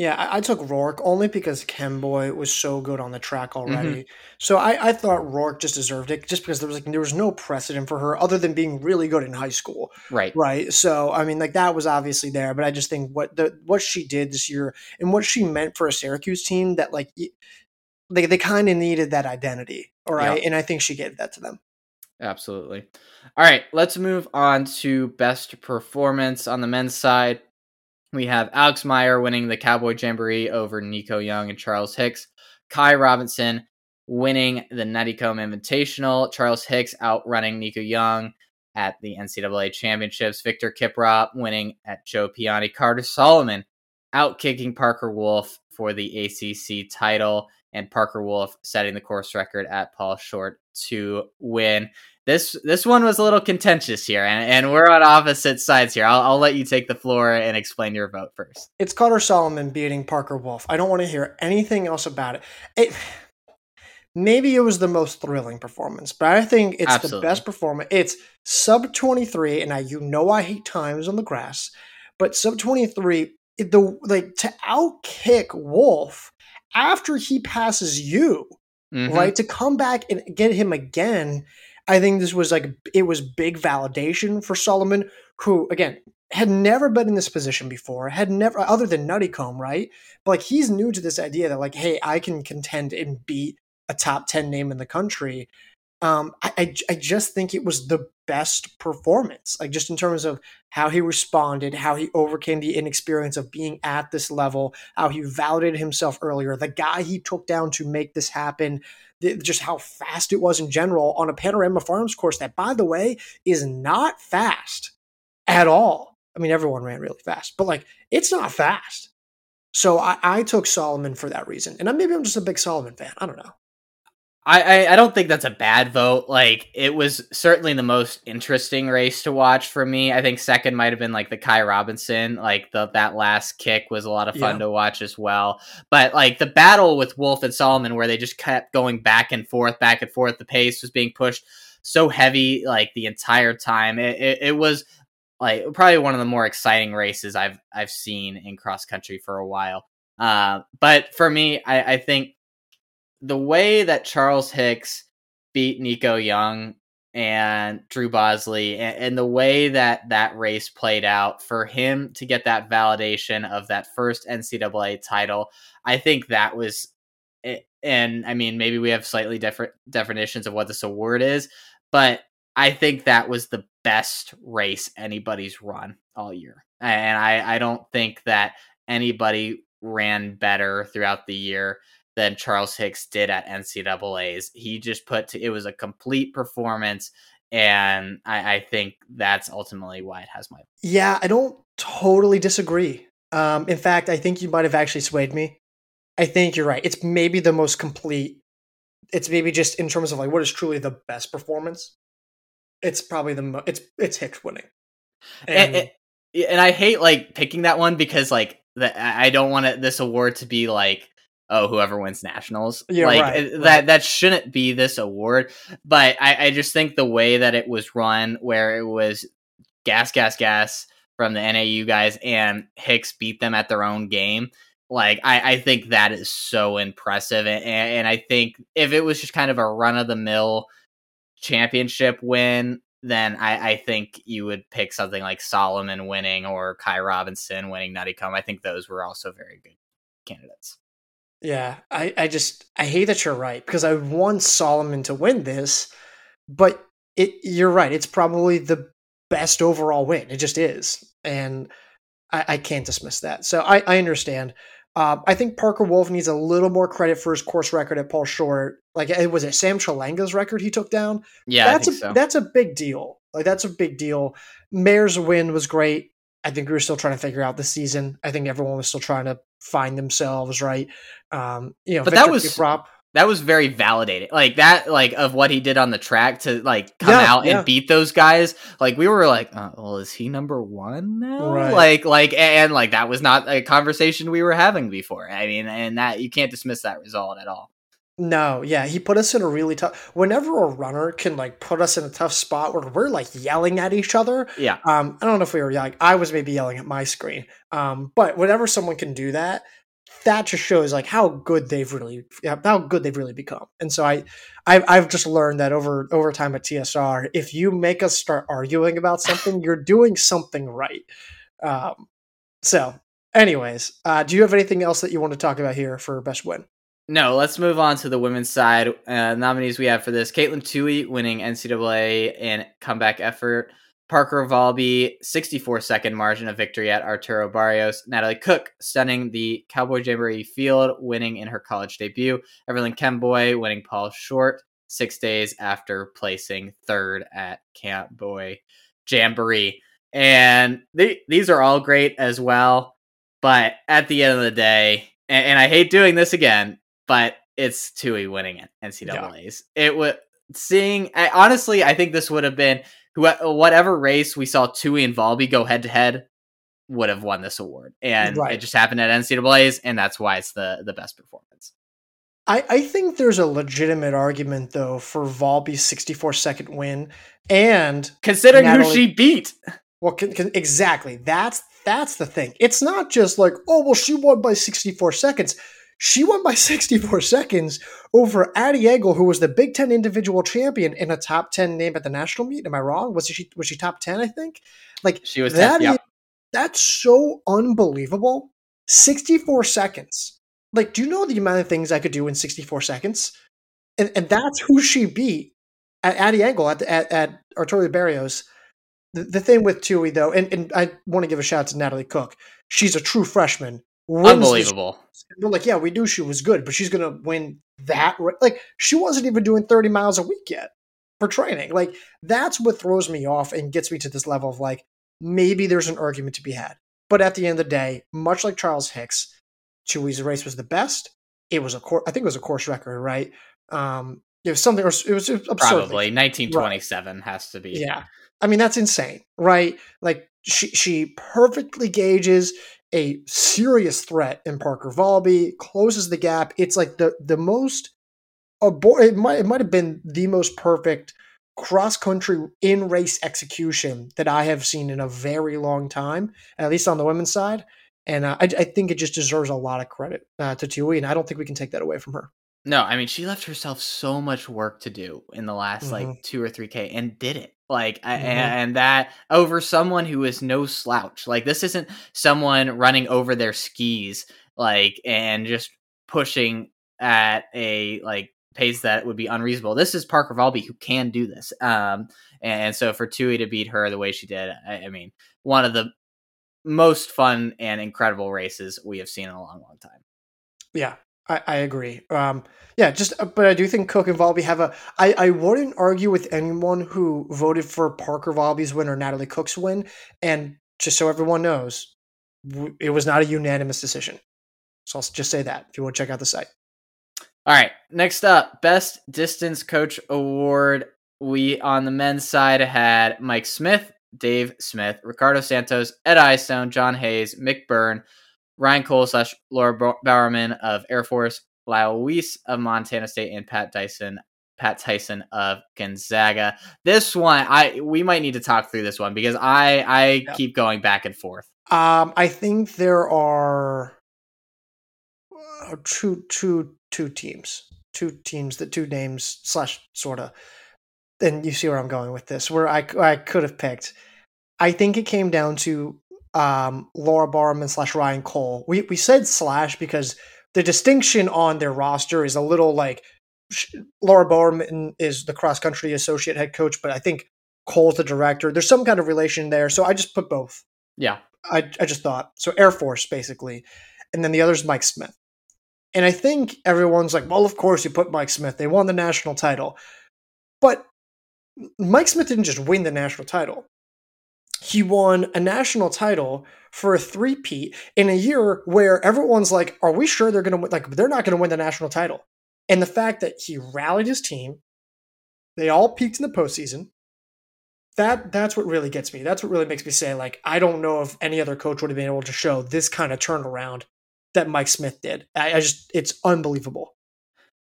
yeah, I, I, took Roark only because Kemboy was so good on the track already. Mm-hmm. So I, I thought Roark just deserved it, just because there was like there was no precedent for her other than being really good in high school. Right. Right. So I mean, like that was obviously there, but I just think what the what she did this year and what she meant for a Syracuse team that like they they kind of needed that identity. All right, yeah. and I think she gave that to them. Absolutely. All right, let's move on to best performance on the men's side. We have Alex Maier winning the Cowboy Jamboree over Nico Young and Charles Hicks. Ky Robinson winning the Nuttycombe Invitational. Charles Hicks outrunning Nico Young at the NCAA Championships. Victor Kiprop winning at Joe Piane. Carter Solomon outkicking Parker Wolfe for the ACC title. And Parker Wolfe setting the course record at Paul Short to win this this one was a little contentious here, and, and we're on opposite sides here. I'll, I'll let you take the floor and explain your vote first. It's Carter Solomon beating Parker Wolfe. I don't want to hear anything else about it. It maybe it was the most thrilling performance, but I think it's Absolutely. the best performance. It's sub twenty three, and I you know I hate times on the grass, but sub twenty three. The like to outkick Wolfe after he passes you, mm-hmm. right? To come back and get him again I think this was like it was big validation for Solomon, who again had never been in this position before, had never other than Nuttycombe, right? But like he's new to this idea that like, hey, I can contend and beat a top ten name in the country. Um, I, I, I just think it was the best performance, like just in terms of how he responded, how he overcame the inexperience of being at this level, how he validated himself earlier, the guy he took down to make this happen just how fast it was in general on a Panorama Farms course that, by the way, is not fast at all. I mean, everyone ran really fast, but like it's not fast. So I, I took Solomon for that reason. And maybe I'm just a big Solomon fan. I don't know. I, I, I don't think that's a bad vote. Like it was certainly the most interesting race to watch for me. I think second might have been like the Ky Robinson. Like the that last kick was a lot of fun yeah. to watch as well. But like the battle with Wolfe and Solomon, where they just kept going back and forth, back and forth. The pace was being pushed so heavy like the entire time. It, it, it was like probably one of the more exciting races I've I've seen in cross country for a while. Uh, but for me, I, I think the way that Charles Hicks beat Nico Young and Drew Bosley and, and, the way that that race played out for him to get that validation of that first NCAA title, I think that was. And I mean, maybe we have slightly different definitions of what this award is, but I think that was the best race anybody's run all year. And I, I don't think that anybody ran better throughout the year than Charles Hicks did at NCAA's. He just put to, it was a complete performance, and I, I, think that's ultimately why it has my. Yeah, I don't totally disagree. Um, in fact, I think you might have actually swayed me. I think you're right. It's maybe the most complete. It's maybe just in terms of like what is truly the best performance. It's probably the mo- it's it's Hicks winning. And, and, and I hate like picking that one because like that I don't want this award to be like oh whoever wins nationals. Yeah, like right, that right. that shouldn't be this award but I, I just think the way that it was run where it was gas gas gas from the nau guys and hicks beat them at their own game like I, I think that is so impressive. And, and i think if it was just kind of a run of the mill championship win then I, I think you would pick something like solomon winning or ky robinson winning Nuttycombe i think those were also very good candidates yeah, I, I just I hate that you're right because I want Solomon to win this, but it you're right. It's probably the best overall win. It just is, and I, I can't dismiss that. So I, I understand. Uh, I think Parker Wolfe needs a little more credit for his course record at Paul Short. Like, it was it Sam Chelanga's record he took down? Yeah, that's a so. that's a big deal. Like, that's a big deal. Maier's win was great. I think we were still trying to figure out the season. I think everyone was still trying to find themselves, right? Um, you know, but Victor that was prop. That was very validating, like that, like of what he did on the track to like come yeah, out yeah. and beat those guys. Like we were like, uh, well, is he number one now? Right. Like, like, and like that was not a conversation we were having before. I mean, and that you can't dismiss that result at all. No, yeah, he put us in a really tough. Whenever a runner can like put us in a tough spot where we're like yelling at each other. Yeah. Um, I don't know if we were yelling. I was maybe yelling at my screen. Um, but whenever someone can do that, that just shows like how good they've really, how good they've really become. And so I, I I've just learned that over over time at TSR, if you make us start arguing about *sighs* something, you're doing something right. Um, so, anyways, uh, do you have anything else that you want to talk about here for best win? No, let's move on to the women's side. Uh, nominees we have for this: Katelyn Tuohy winning NCAA in comeback effort. Parker Valby, 64 second margin of victory at Arturo Barrios. Natalie Cook stunning the Cowboy Jamboree field, winning in her college debut. Everlyn Kemboy winning Paul Short six days after placing third at Cowboy Jamboree. And these are all great as well. But at the end of the day, and, and I hate doing this again, but it's Tuohy winning it NCAA's. Yeah. It would seeing I, honestly, I think this would have been whatever race we saw Tuohy and Valby go head to head would have won this award, and right. it just happened at NCAA's, and that's why it's the the best performance. I, I think there's a legitimate argument though for Valby's 64 second win, and considering Natalie, who she beat. Well, can, can, exactly. That's that's the thing. It's not just like, oh well, she won by 64 seconds. She won by *laughs* 64 seconds over Addie Engel, who was the Big Ten individual champion in a top 10 name at the national meet. Am I wrong? Was she was she top 10, I think? Like she was 10, yeah. that's so unbelievable. 64 seconds. Like, do you know the amount of things I could do in 64 seconds? And and that's who she beat at Addie Engel at at, at Arturo Barrios. The, the thing with Tuohy though, and, and I want to give a shout out to Natalie Cook. She's a true freshman Unbelievable. We're like, yeah, we knew she was good, but she's gonna win that. Like, she wasn't even doing thirty miles a week yet for training. Like, that's what throws me off and gets me to this level of like, maybe there's an argument to be had. But at the end of the day, much like Charles Hicks, Tuohy's race was the best. It was a course. I think it was a course record, right? Um, it was something. It was, it was absurd. Probably 1927 right. has to be. Yeah, I mean that's insane, right? Like she she perfectly gauges a serious threat in Parker Valby, closes the gap. It's like the the most it might it might have been the most perfect cross country in race execution that I have seen in a very long time, at least on the women's side. And uh, I, I, think it just deserves a lot of credit uh, to Tuohy, and I don't think we can take that away from her. No, I mean she left herself so much work to do in the last mm-hmm. like two or three k and did it. Like mm-hmm. and that over someone who is no slouch. Like this isn't someone running over their skis like and just pushing at a like pace that would be unreasonable. This is Parker Valby who can do this. Um, and so for Tuohy to beat her the way she did, I, I, mean, one of the most fun and incredible races we have seen in a long, long time. Yeah, I, I agree. Um, yeah, just uh, but I do think Cook and Valby have a. I I wouldn't argue with anyone who voted for Parker Valby's win or Natalie Cook's win, and just so everyone knows, it was not a unanimous decision. So I'll just say that if you want to check out the site. All right, next up, best distance coach award. We on the men's side had Mike Smith, Dave Smith, Ricardo Santos, Ed Eyestone, John Hayes, Mick Byrne, Ryan Cole slash Laura Bowerman of Air Force, Lyle Weiss of Montana State, and Pat Dyson, Pat Tyson of Gonzaga. This one, I we might need to talk through this one because I I keep going back and forth. Um, I think there are uh, two two two teams, two teams, the two names slash sorta. And you see where I'm going with this. Where I I could have picked. I think it came down to um, Laura Bowerman slash Ryan Cole. We we said slash because the distinction on their roster is a little like Laura Bowerman is the cross country associate head coach, but I think Cole's the director. There's some kind of relation there, so I just put both. Yeah, I I just thought so. Air Force basically, and then the other is Mike Smith. And I think everyone's like, well, of course you put Mike Smith. They won the national title. But Mike Smith didn't just win the national title. He won a national title for a three-peat in a year where everyone's like, are we sure they're going to win? Like, they're not going to win the national title. And the fact that he rallied his team, they all peaked in the postseason. That that's what really gets me. That's what really makes me say, like, I don't know if any other coach would have been able to show this kind of turnaround that Mike Smith did. I, I just it's unbelievable.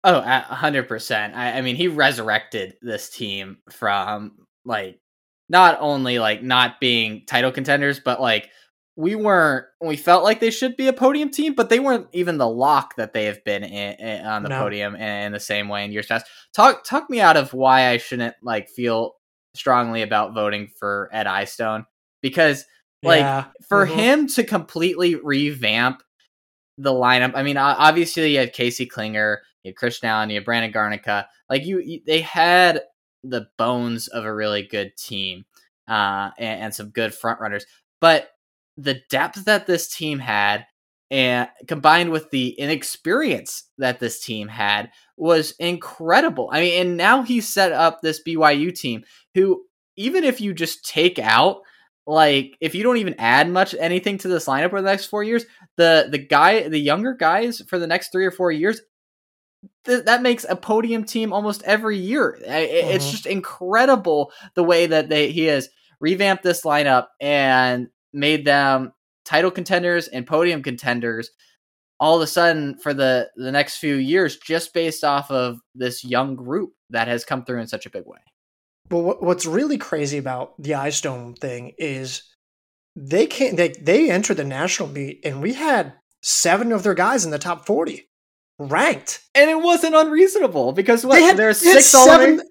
Oh, hundred percent. I, I mean, he resurrected this team from like not only like not being title contenders, but like we weren't we felt like they should be a podium team, but they weren't even the lock that they have been in, in, on the no. podium in, in, the same way in years past. Talk talk me out of why I shouldn't like feel strongly about voting for Ed Eyestone because like yeah. for mm-hmm. him to completely revamp the lineup. I mean, obviously you had Casey Clinger you had Chris Allen, you had Brandon Garnica. Like you, you, they had the bones of a really good team uh, and, and some good front runners. But the depth that this team had, and combined with the inexperience that this team had, was incredible. I mean, and now he set up this BYU team who, even if you just take out like if you don't even add much anything to this lineup over the next four years, the the guy the younger guys for the next three or four years, th- that makes a podium team almost every year. It's mm-hmm. just incredible the way that they he has revamped this lineup and made them title contenders and podium contenders all of a sudden for the the next few years just based off of this young group that has come through in such a big way. But what's really crazy about the Eyestone thing is they can't they they entered the national meet and we had seven of their guys in the top forty ranked, and it wasn't unreasonable because what they had, there's they six seven.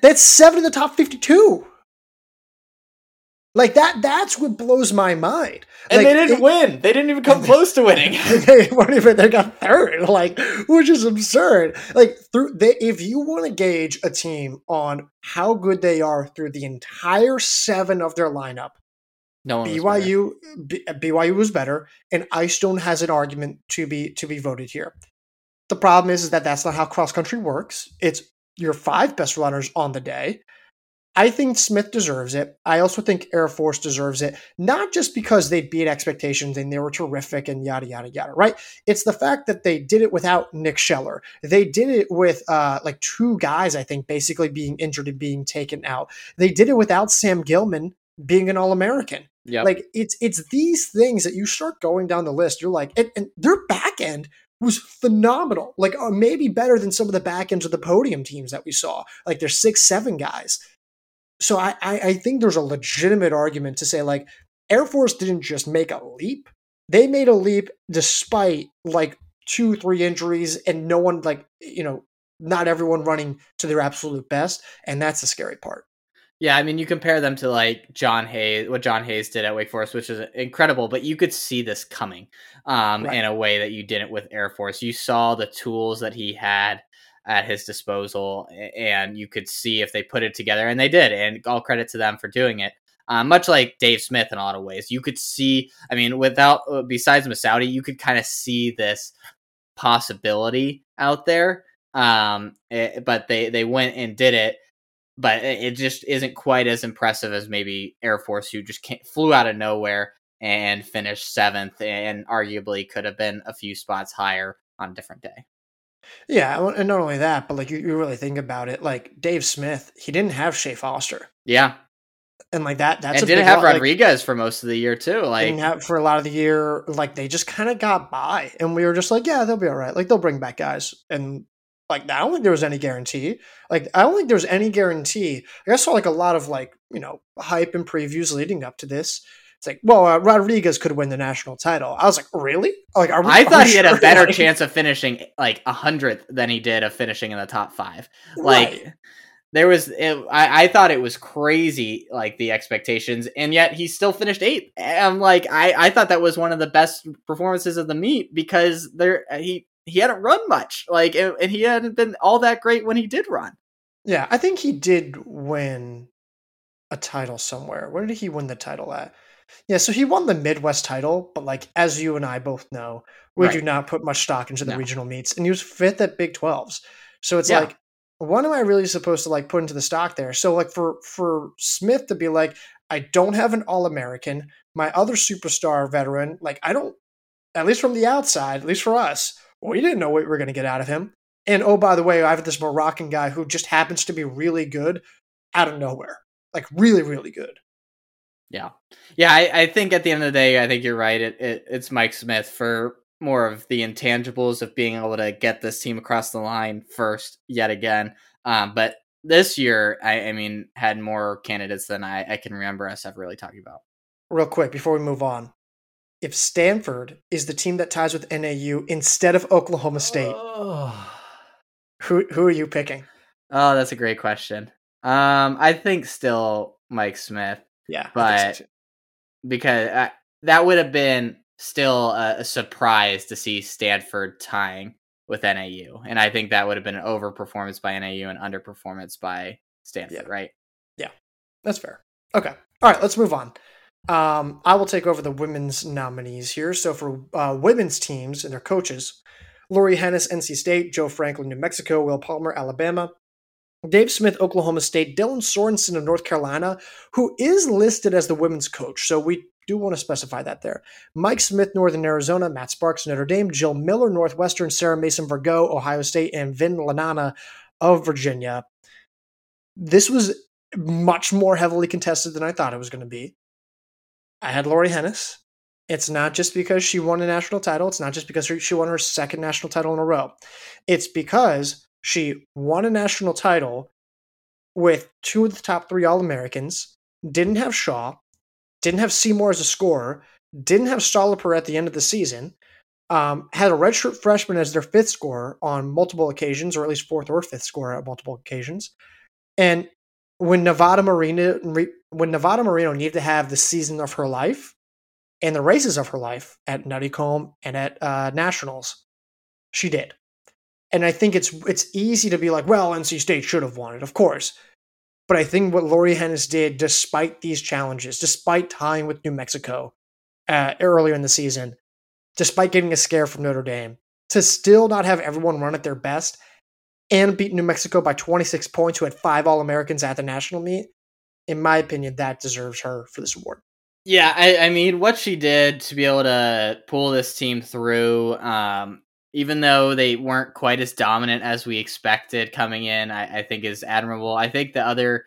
That's seven in the top fifty-two. Like that that's what blows my mind. And like, they didn't it, win. They didn't even come *laughs* close to winning. *laughs* they weren't even they got third, like which is absurd. Like through they if you want to gauge a team on how good they are through the entire 7 of their lineup, no BYU B, BYU was better and Eyestone has an argument to be to be voted here. The problem is, is that that's not how cross country works. It's your five best runners on the day I think Smith deserves it. I also think Air Force deserves it, not just because they beat expectations and they were terrific and yada, yada, yada, right? It's the fact that they did it without Nick Scheller. They did it with uh, like two guys, I think, basically being injured and being taken out. They did it without Sam Gilman being an All American. Yeah. Like it's it's these things that you start going down the list. You're like, and, and their back end was phenomenal. Like uh, maybe better than some of the back ends of the podium teams that we saw. Like there's six, seven guys so I, I, I think there's a legitimate argument to say like Air Force didn't just make a leap; they made a leap despite like two, three injuries, and no one like you know, not everyone running to their absolute best, and that's the scary part. Yeah, I mean, you compare them to like John Hayes, what John Hayes did at Wake Forest, which is incredible, but you could see this coming um, right. in a way that you didn't with Air Force. You saw the tools that he had at his disposal, and you could see if they put it together, and they did. And all credit to them for doing it. Uh, much like Dave Smith in a lot of ways, you could see. I mean, without uh, besides Messaoudi, you could kind of see this possibility out there. Um, it, eh, but they they went and did it but it just isn't quite as impressive as maybe Air Force, who just flew out of nowhere and finished seventh, and arguably could have been a few spots higher on a different day. Yeah, and not only that, but like you, you really think about it, like Dave Smith, he didn't have Shea Foster. Yeah, and like that, that's and didn't have lot, Rodriguez like, for most of the year too. Like have for a lot of the year, like they just kind of got by, and we were just like, yeah, they'll be all right. Like they'll bring back guys, and like I don't think there was any guarantee. Like I don't think there was any guarantee. I saw like a lot of like you know hype and previews leading up to this. It's like, well, uh, Rodriguez could win the national title. I was like, really? Like, we, I *laughs* thought he sure? had a better like, chance of finishing like a hundredth than he did of finishing in the top five. Like, right. there was, it, I, I thought it was crazy, like the expectations, and yet he still finished eighth. I'm like, I, I thought that was one of the best performances of the meet because there he he hadn't run much, like, and he hadn't been all that great when he did run. Yeah, I think he did win a title somewhere. Where did he win the title at? Yeah, so he won the Midwest title, but like as you and I both know, we right. do not put much stock into the no. regional meets, and he was fifth at Big Twelves. So it's yeah. like, what am I really supposed to like put into the stock there? So like for for Smith to be like, I don't have an All American, my other superstar veteran, like I don't, at least from the outside, at least for us, we didn't know what we were going to get out of him. And oh, by the way, I have this Moroccan guy who just happens to be really good out of nowhere. Like really, really good. Yeah. Yeah, I, I think at the end of the day, I think you're right. It, it, it's Mike Smith for more of the intangibles of being able to get this team across the line first yet again. Um, but this year, I, I mean, had more candidates than I, I can remember us ever really talking about. Real quick before we move on, if Stanford is the team that ties with NAU instead of Oklahoma State, oh. *sighs* who who are you picking? Oh, that's a great question. Um, I think still Mike Smith. Yeah, but so because uh, that would have been still a, a, surprise to see Stanford tying with NAU, and I think that would have been an overperformance by NAU and underperformance by Stanford. Yeah. Right? Yeah, that's fair. Okay, all right, let's move on. Um, I will take over the women's nominees here. So for uh, women's teams and their coaches, Laurie Henes, NC State, Joe Franklin, New Mexico, Will Palmer, Alabama, Dave Smith, Oklahoma State, Dylan Sorensen of North Carolina, who is listed as the women's coach. So we do want to specify that there. Mike Smith, Northern Arizona, Matt Sparks, Notre Dame, Jill Miller, Northwestern, Sarah Mason, Vergo, Ohio State, and Vin Lananna of Virginia. This was much more heavily contested than I thought it was going to be. I had Laurie Henes. It's not just because she won a national title. It's not just because she won her second national title in a row. It's because she won a national title with two of the top three All Americans, didn't have Shaw, didn't have Seymour as a scorer, didn't have Starliper at the end of the season, um, had a redshirt freshman as their fifth scorer on multiple occasions, or at least fourth or fifth scorer at multiple occasions. And when Nevada Mareno when Nevada Mareno needed to have the season of her life and the races of her life at Nuttycombe and at uh, Nationals, she did. And I think it's it's easy to be like, well, NC State should have won it, of course. But I think what Laurie Henes did, despite these challenges, despite tying with New Mexico uh, earlier in the season, despite getting a scare from Notre Dame, to still not have everyone run at their best and beat New Mexico by 26 points, who had five All Americans at the national meet, in my opinion, that deserves her for this award. Yeah, I, I, mean, what she did to be able to pull this team through, um, even though they weren't quite as dominant as we expected coming in, I, I think is admirable. I think the other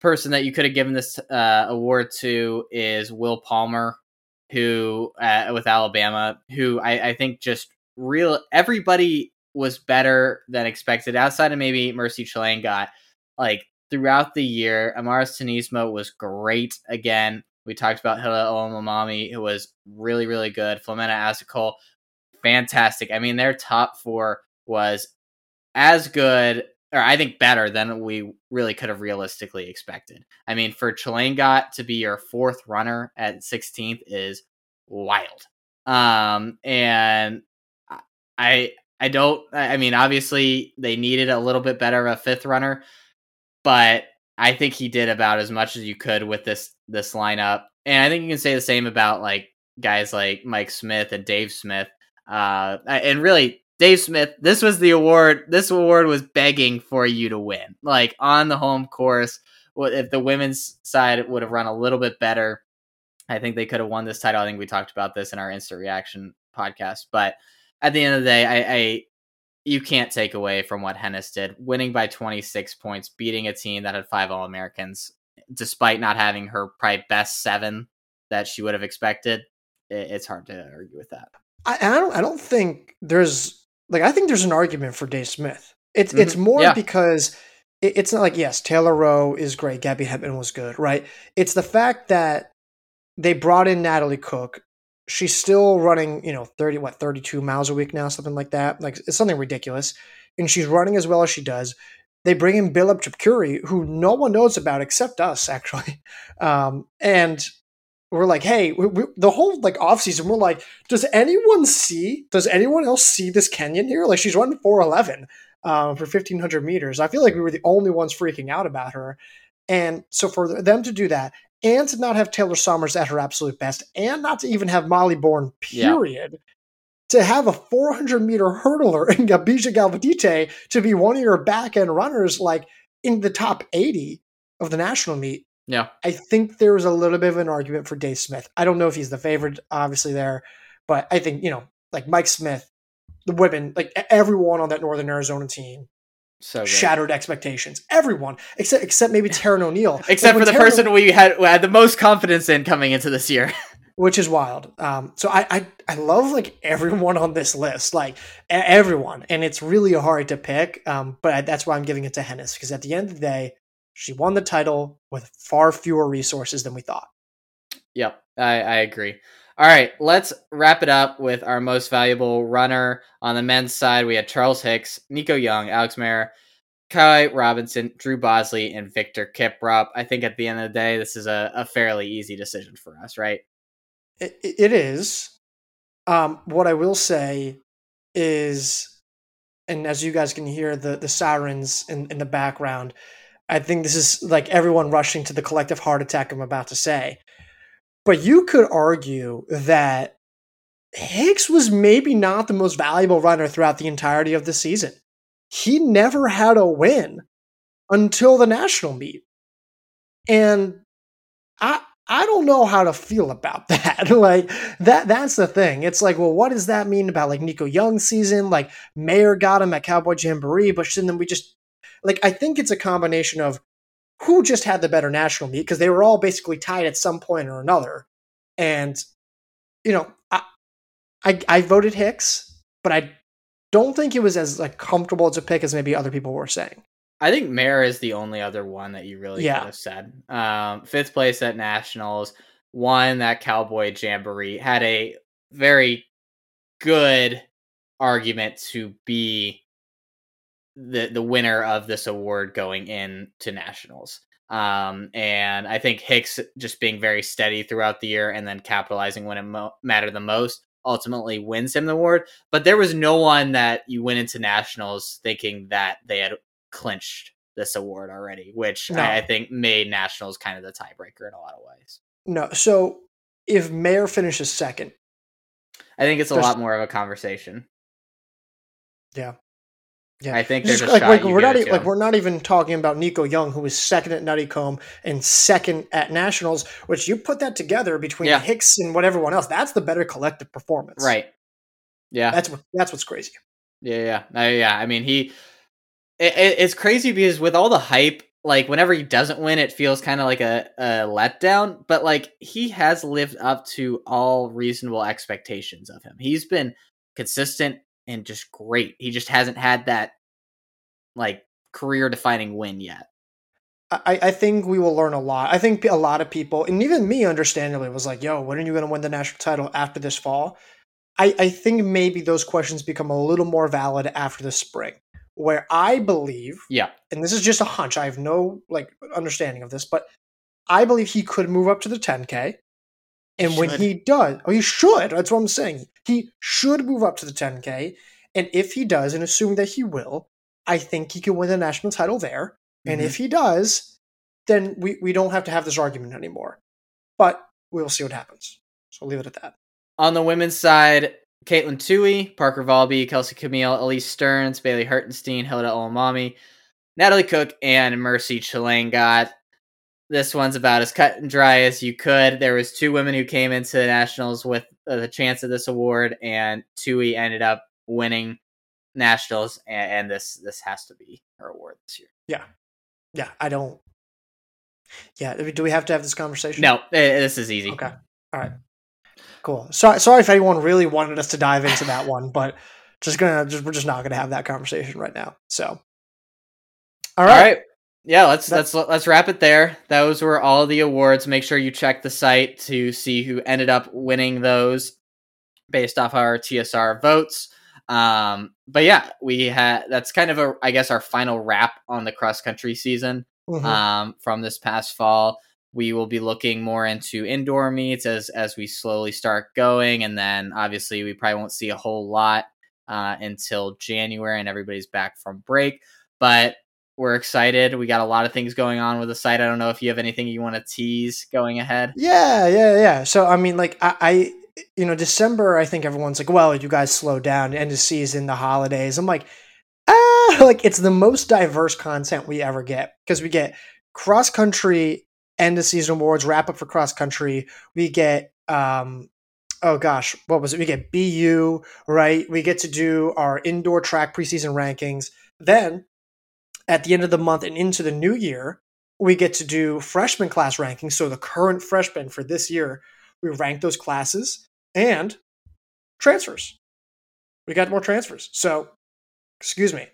person that you could have given this uh, award to is Will Palmer, who uh, with Alabama, who I, I think just real everybody was better than expected outside of maybe Mercy Chalane got like throughout the year. Amaris Tyynismaa was great again. We talked about Hilla Olemomoi, who was really, really good. Flomena Asekol, fantastic. I mean, their top four was as good, or I think better than we really could have realistically expected. I mean, for Chelain to be your fourth runner at 16th is wild. Um, and I I don't. I mean, obviously they needed a little bit better of a fifth runner, but I think he did about as much as you could with this this lineup. And I think you can say the same about like guys like Mike Smith and Dave Smith. Uh, and really, Dave Smith, this was the award. This award was begging for you to win. Like on the home course, if the women's side would have run a little bit better, I think they could have won this title. I think we talked about this in our instant reaction podcast. But at the end of the day, I, I you can't take away from what Henes did, winning by 26 points, beating a team that had five All Americans, despite not having her probably best seven that she would have expected. It's hard to argue with that. I, I don't. I don't think there's like. I think there's an argument for Dave Smith. It's mm-hmm. it's more yeah. because it, it's not like yes, Taylor Roe is great, Gabby Hentemann was good, right? It's the fact that they brought in Natalie Cook, she's still running, you know, 30, what, 32 miles a week now, something like that. Like it's something ridiculous. And she's running as well as she does. They bring in Billup Jepkirui, who no one knows about except us, actually. *laughs* Um, and we're like, hey, we, we, the whole like off season, we're like, does anyone see? Does anyone else see this Kenyan here? Like, she's running four eleven um, for fifteen hundred meters. I feel like we were the only ones freaking out about her, and so for them to do that, and to not have Taylor Sommers at her absolute best, and not to even have Molly Born, period. Yeah. To have a 400 meter hurdler *laughs* in Gabija Galvydyte to be one of your back end runners, like in the top 80 of the national meet. Yeah. I think there was a little bit of an argument for Dave Smith. I don't know if he's the favorite, obviously, there, but I think, you know, like Mike Smith, the women, like everyone on that Northern Arizona team so good. shattered expectations. Everyone except except maybe *laughs* Taryn O'Neill, except for the person we had, we had the most confidence in coming into this year, *laughs* which is wild. Um, so I, I I love like everyone on this list, like everyone, and it's really hard to pick. Um, but I, that's why I'm giving it to Henes because at the end of the day, she won the title with far fewer resources than we thought. Yep, I, I agree. All right, let's wrap it up with our most valuable runner on the men's side. We had Charles Hicks, Nico Young, Alex Maier, Ky Robinson, Drew Bosley, and Victor Kiprop. I think at the end of the day, this is a, a fairly easy decision for us, right? it, it is. Um, what I will say is, and as you guys can hear the the sirens in, in the background, I think this is like everyone rushing to the collective heart attack I'm about to say. But you could argue that Hicks was maybe not the most valuable runner throughout the entirety of the season. He never had a win until the national meet. And I I don't know how to feel about *laughs* that. like that that's the thing. It's like, well, what does that mean about like Nico Young's season? Like Maier got him at Cowboy Jamboree, but then we just like I think it's a combination of who just had the better national meet because they were all basically tied at some point or another. And you know, I, I I, voted Hicks, but I don't think it was as like comfortable as a pick as maybe other people were saying. I think Maier is the only other one that you really yeah. could have said. Um, fifth place at nationals, won that Cowboy Jamboree, had a very good argument to be the the winner of this award going into nationals. Um, and I think Hicks just being very steady throughout the year and then capitalizing when it mo- mattered the most ultimately wins him the award. But there was no one that you went into nationals thinking that they had clinched this award already, which no. I, I think made nationals kind of the tiebreaker in a lot of ways. No, so if Maier finishes second, I think it's a lot more of a conversation. Yeah, yeah, I think there's just, like, like we're not like we're not even talking about Nico Young, who was second at Nuttycombe and second at Nationals. Which you put that together between yeah. Hicks and what everyone else, that's the better collective performance, right? Yeah, that's what that's what's crazy. Yeah, yeah, uh, yeah. I mean, he it, it's crazy because with all the hype, like whenever he doesn't win, it feels kind of like a, a letdown. But like he has lived up to all reasonable expectations of him. He's been consistent and just great. He just hasn't had that like career defining win yet. I, I think we will learn a lot. I think a lot of people, and even me, understandably, was like, "Yo, when are you going to win the national title after this fall?" I, I think maybe those questions become a little more valid after the spring, where I believe, yeah, and this is just a hunch. I have no like understanding of this, but I believe he could move up to the 10K. And he when he does, oh, he should. That's what I'm saying. He should move up to the 10K. And if he does, and assuming that he will, I think he can win the national title there. Mm-hmm. And if he does, then we, we don't have to have this argument anymore. But we'll see what happens. So I'll leave it at that. On the women's side, Katelyn Tuohy, Parker Valby, Kelsey Chmiel, Elise Stearns, Bailey Hertenstein, Hilda Olemomoi, Natalie Cook, and Mercy Chelangat. This one's about as cut and dry as you could. There was two women who came into the nationals with uh, the chance of this award, and Tuohy ended up winning nationals, and, and this this has to be her award this year. Yeah, yeah. I don't. Yeah. Do we have to have this conversation? No, this is easy. Okay. All right. Cool. Sorry, sorry if anyone really wanted us to dive into that *laughs* one, but just gonna just we're just not gonna have that conversation right now. So, all right. All right. Yeah, let's let's let's wrap it there. Those were all the awards. Make sure you check the site to see who ended up winning those based off our TSR votes. Um, but yeah, we had that's kind of a I guess our final wrap on the cross country season mm-hmm. um, from this past fall we will be looking more into indoor meets as as we slowly start going and then obviously we probably won't see a whole lot uh, until january and everybody's back from break but we're excited we got a lot of things going on with the site i don't know if you have anything you want to tease going ahead yeah yeah yeah so i mean like i, I you know december i think everyone's like well you guys slow down end of season the holidays i'm like ah *laughs* like it's the most diverse content we ever get because we get cross country end of season awards, wrap up for cross country. We get um oh gosh, what was it? We get BU, right? We get to do our indoor track preseason rankings. Then at the end of the month and into the new year, we get to do freshman class rankings. So the current freshmen for this year, we rank those classes and transfers. We got more transfers. So, excuse me.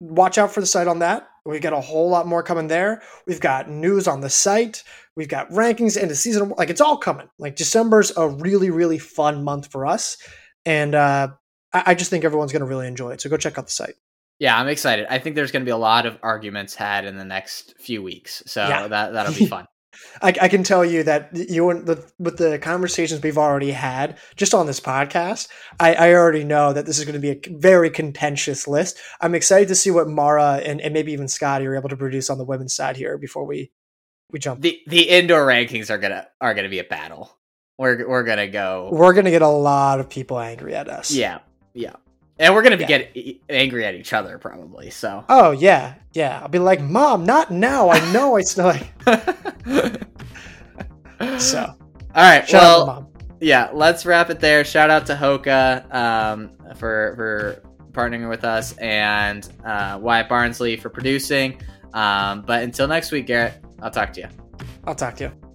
Watch out for the site on that. We've got a whole lot more coming there. We've got news on the site. We've got rankings and the season. Like it's all coming. Like December's a really, really fun month for us. And uh, I, I just think everyone's going to really enjoy it. So go check out the site. Yeah, I'm excited. I think there's going to be a lot of arguments had in the next few weeks. So yeah. that, that'll be *laughs* fun. I, I, can tell you that you and the with the conversations we've already had just on this podcast, I, I already know that this is going to be a very contentious list. I'm excited to see what Mara and, and maybe even Scotty are able to produce on the women's side here before we we jump. The the indoor rankings are gonna are gonna be a battle. We're we're gonna go. We're gonna get a lot of people angry at us. Yeah, yeah. And we're gonna be yeah. get angry at each other probably. So. Oh yeah, yeah. I'll be like, Mom, not now. I know it's *laughs* like. *laughs* so. All right. Shout well, yeah. Let's wrap it there. Shout out to Hoka um, for for partnering with us and uh, Wyatt Barnsley for producing. Um, but until next week, Garrett, I'll talk to you. I'll talk to you.